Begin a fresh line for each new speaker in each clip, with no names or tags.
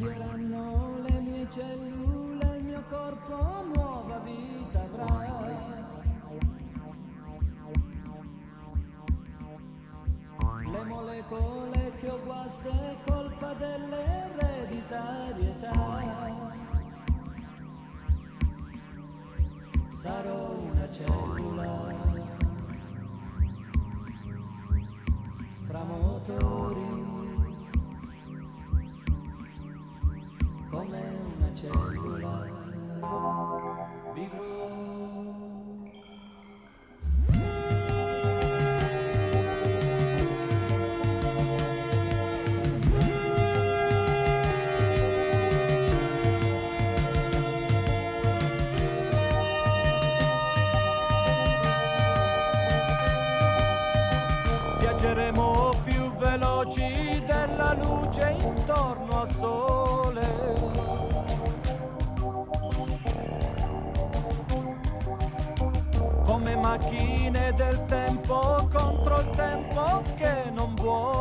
Cambieranno le mie cellule, il mio corpo nuova vita avrà. Le molecole che ho guaste colpa dell'ereditarietà. Sarò una cellula che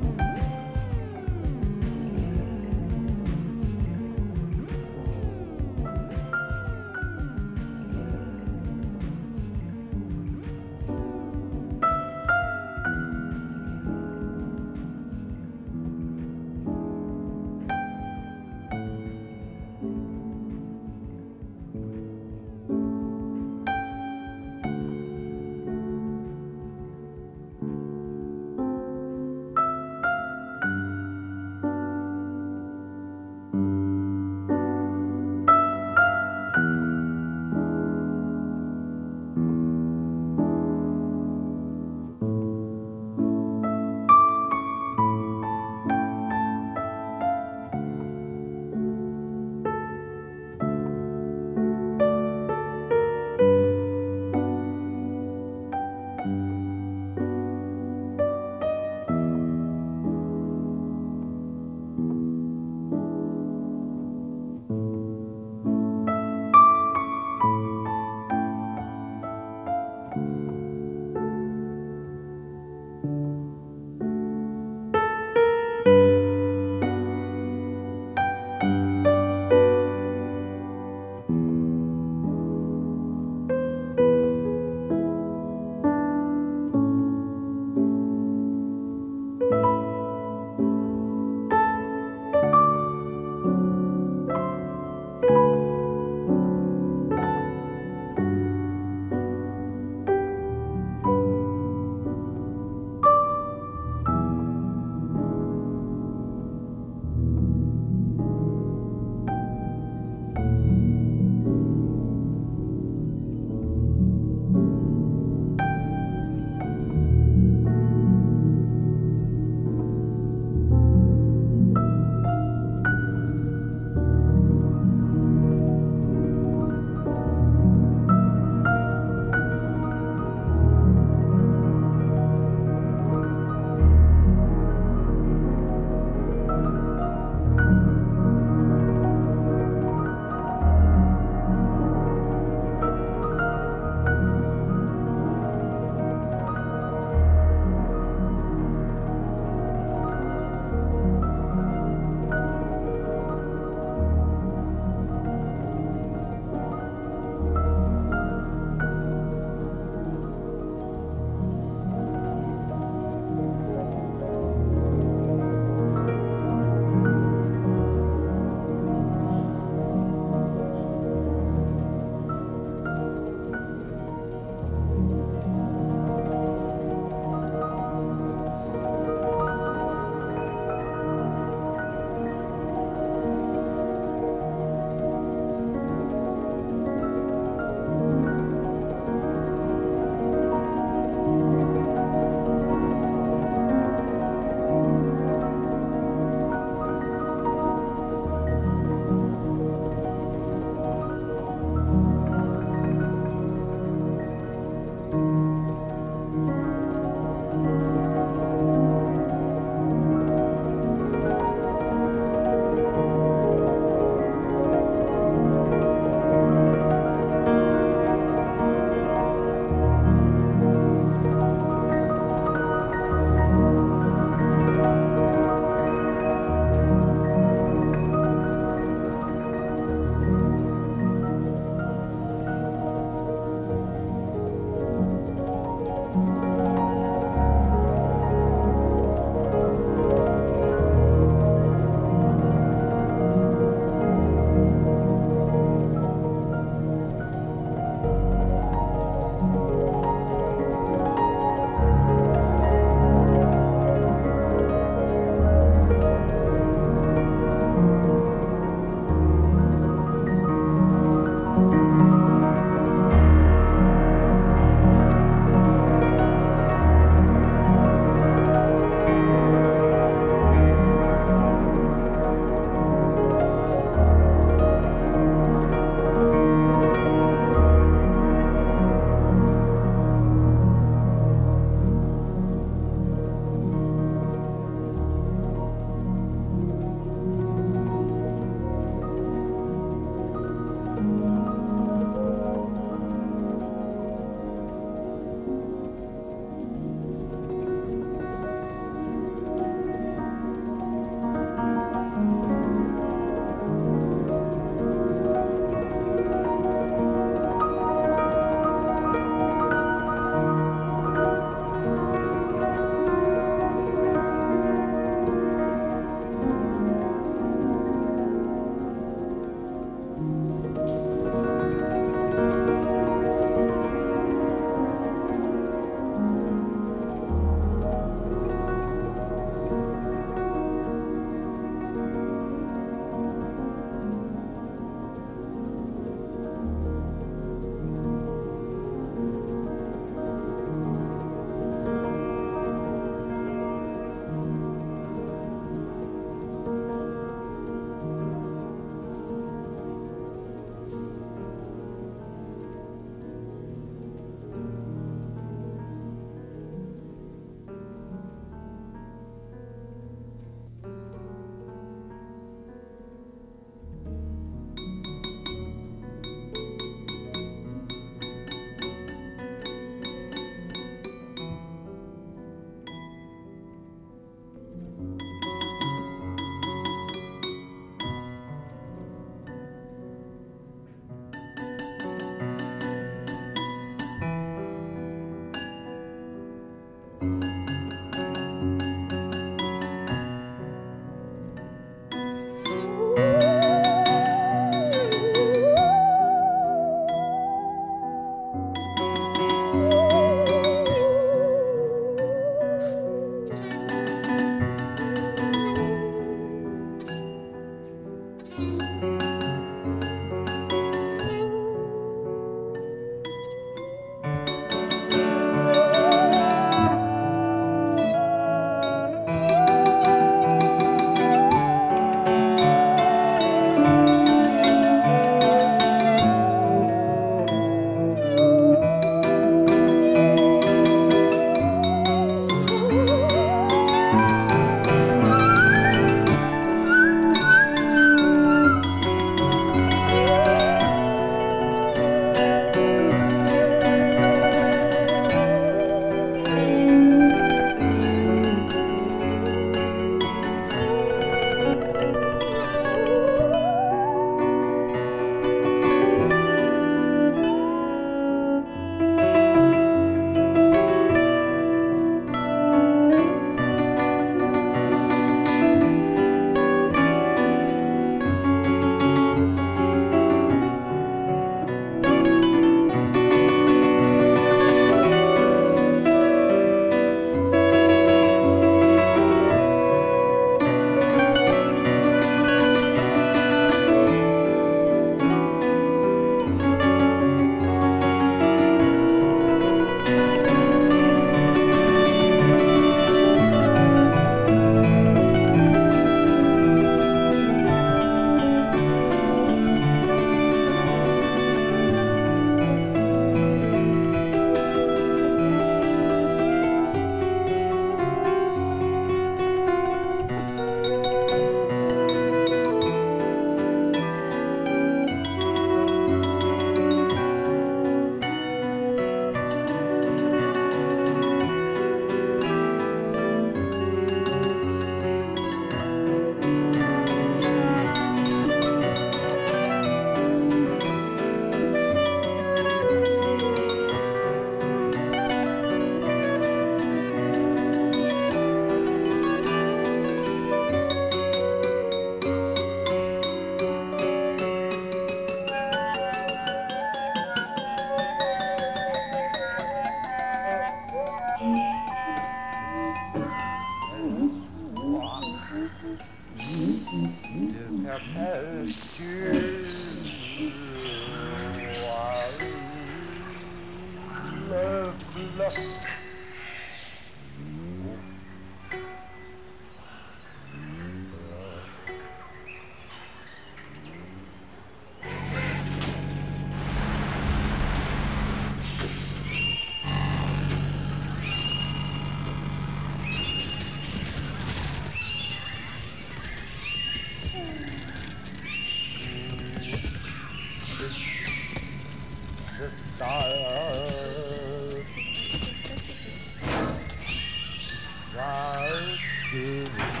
Thank you.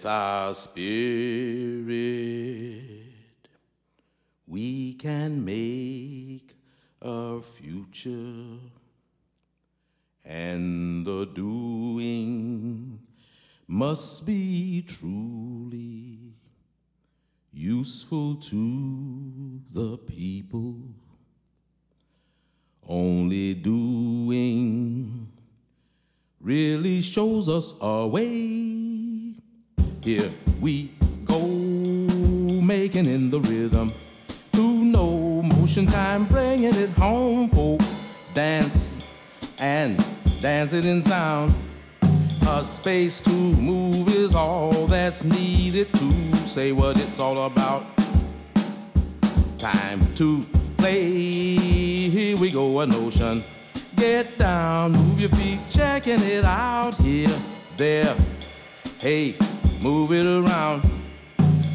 With our spirit, we can make a future, and the doing must be truly useful to the people. Only doing really shows us our way. Here we go, making in the rhythm. To no motion time, bringing it home, folk. Dance and dance it in sound. A space to move is all that's needed to say what it's all about. Time to play. Here we go, a notion. Get down, move your feet, checking it out here, there. Hey, move it around.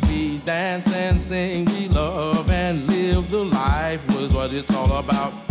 We dance and sing, we love and live the life was what it's all about.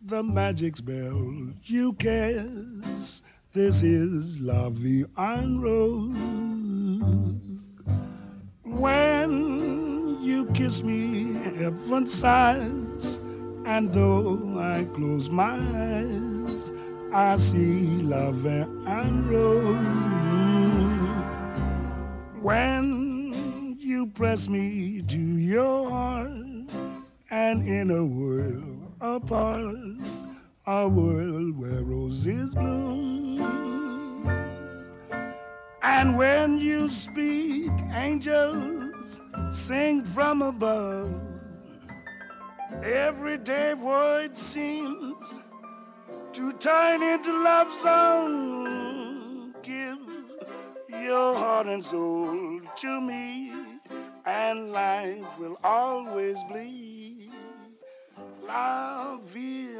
The magic spell you cast. This is Vie en Rose. When you kiss me, heaven sighs. And though I close my eyes, I see love and rose. When you press me to your heart, and in a world apart, a world where roses bloom. And when you speak, angels sing from above. Everyday void seems to turn into love song. Give your heart and soul to me, and life will always be la vie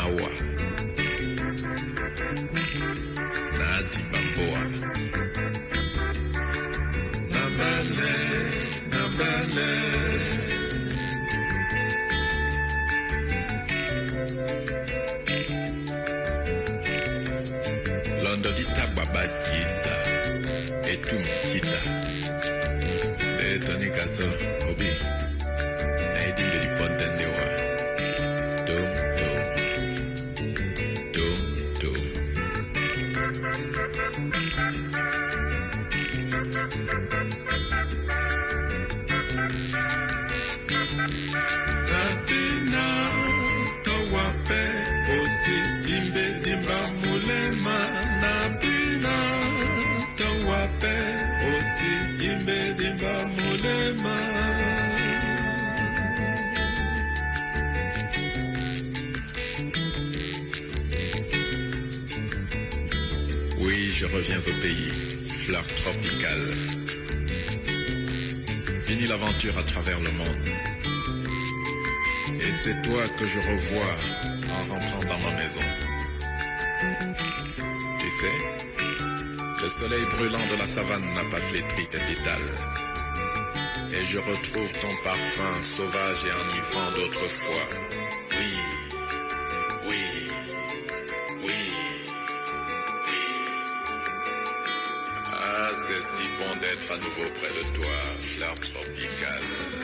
Okinawa. Oui, je reviens au pays, fleur tropicale. Fini l'aventure à travers le monde. Et c'est toi que je revois en rentrant dans ma maison. Tu sais, le soleil brûlant de la savane n'a pas flétri tes pétales. Et je retrouve ton parfum sauvage et enivrant d'autrefois. être à nouveau près de toi, l'arbre tropical.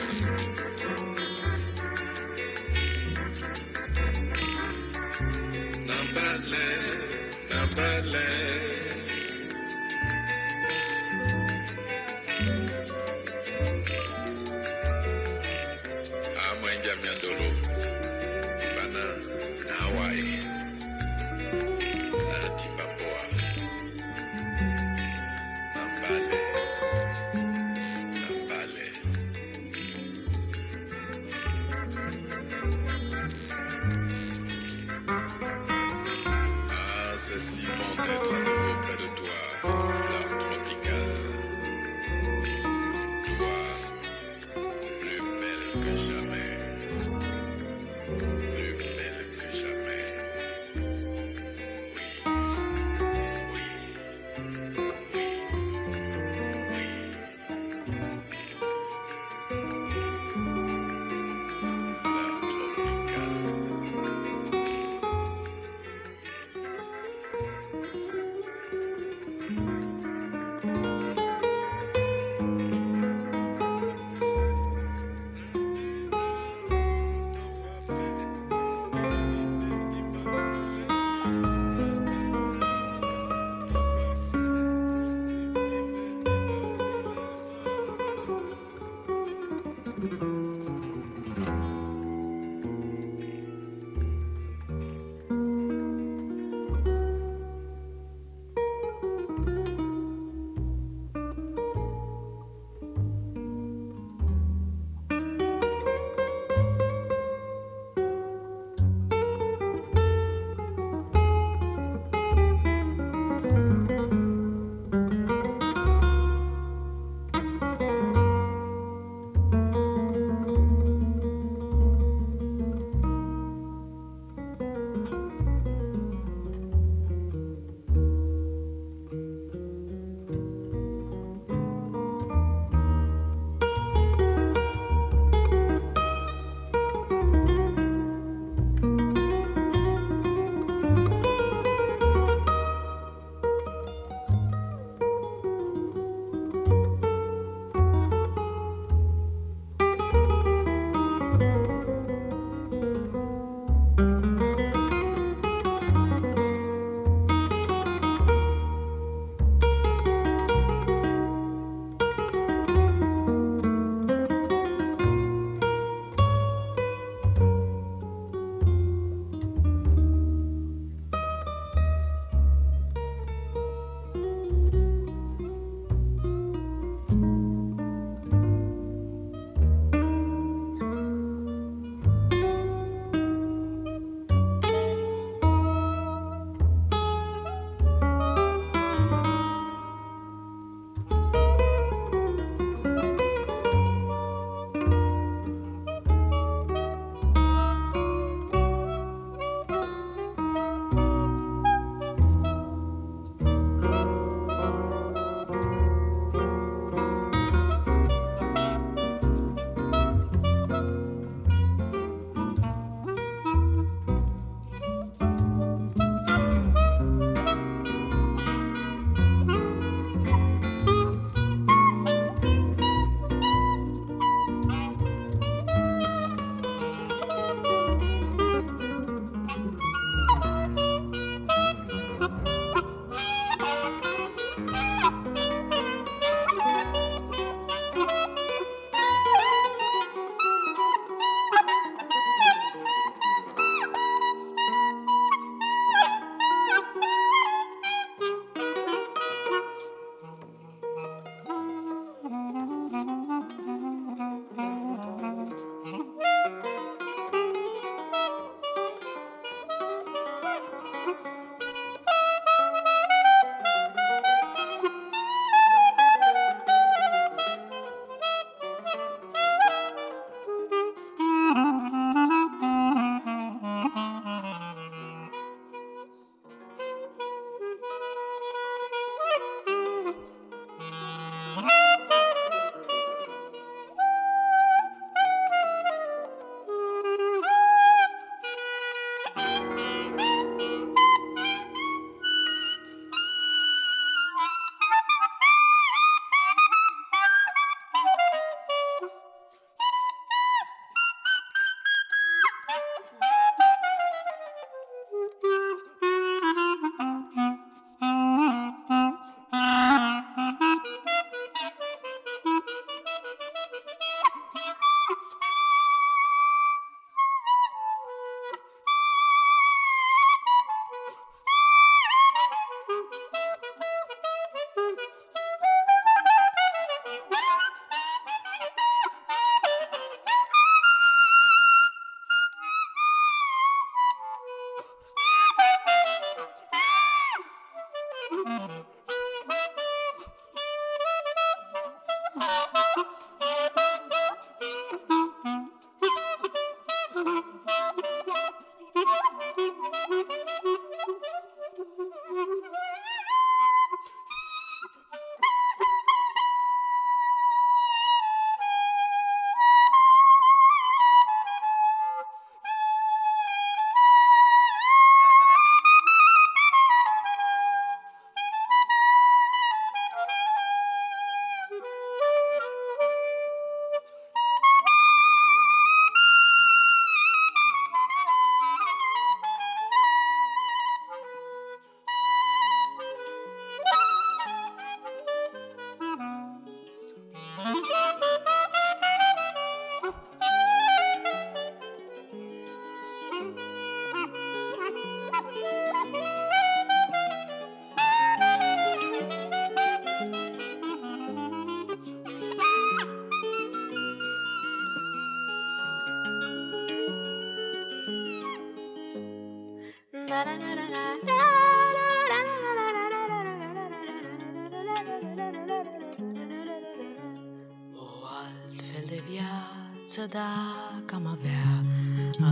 Viață dacă am avea.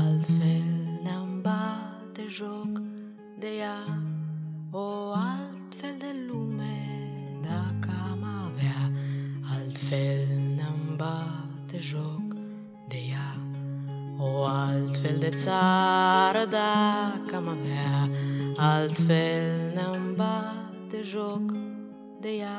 Altfel ne-am bate joc de ea. O altfel de lume dacă am avea. Altfel ne-am bate joc de ea. O altfel de țară dacă am avea. Altfel ne-am bate joc de ea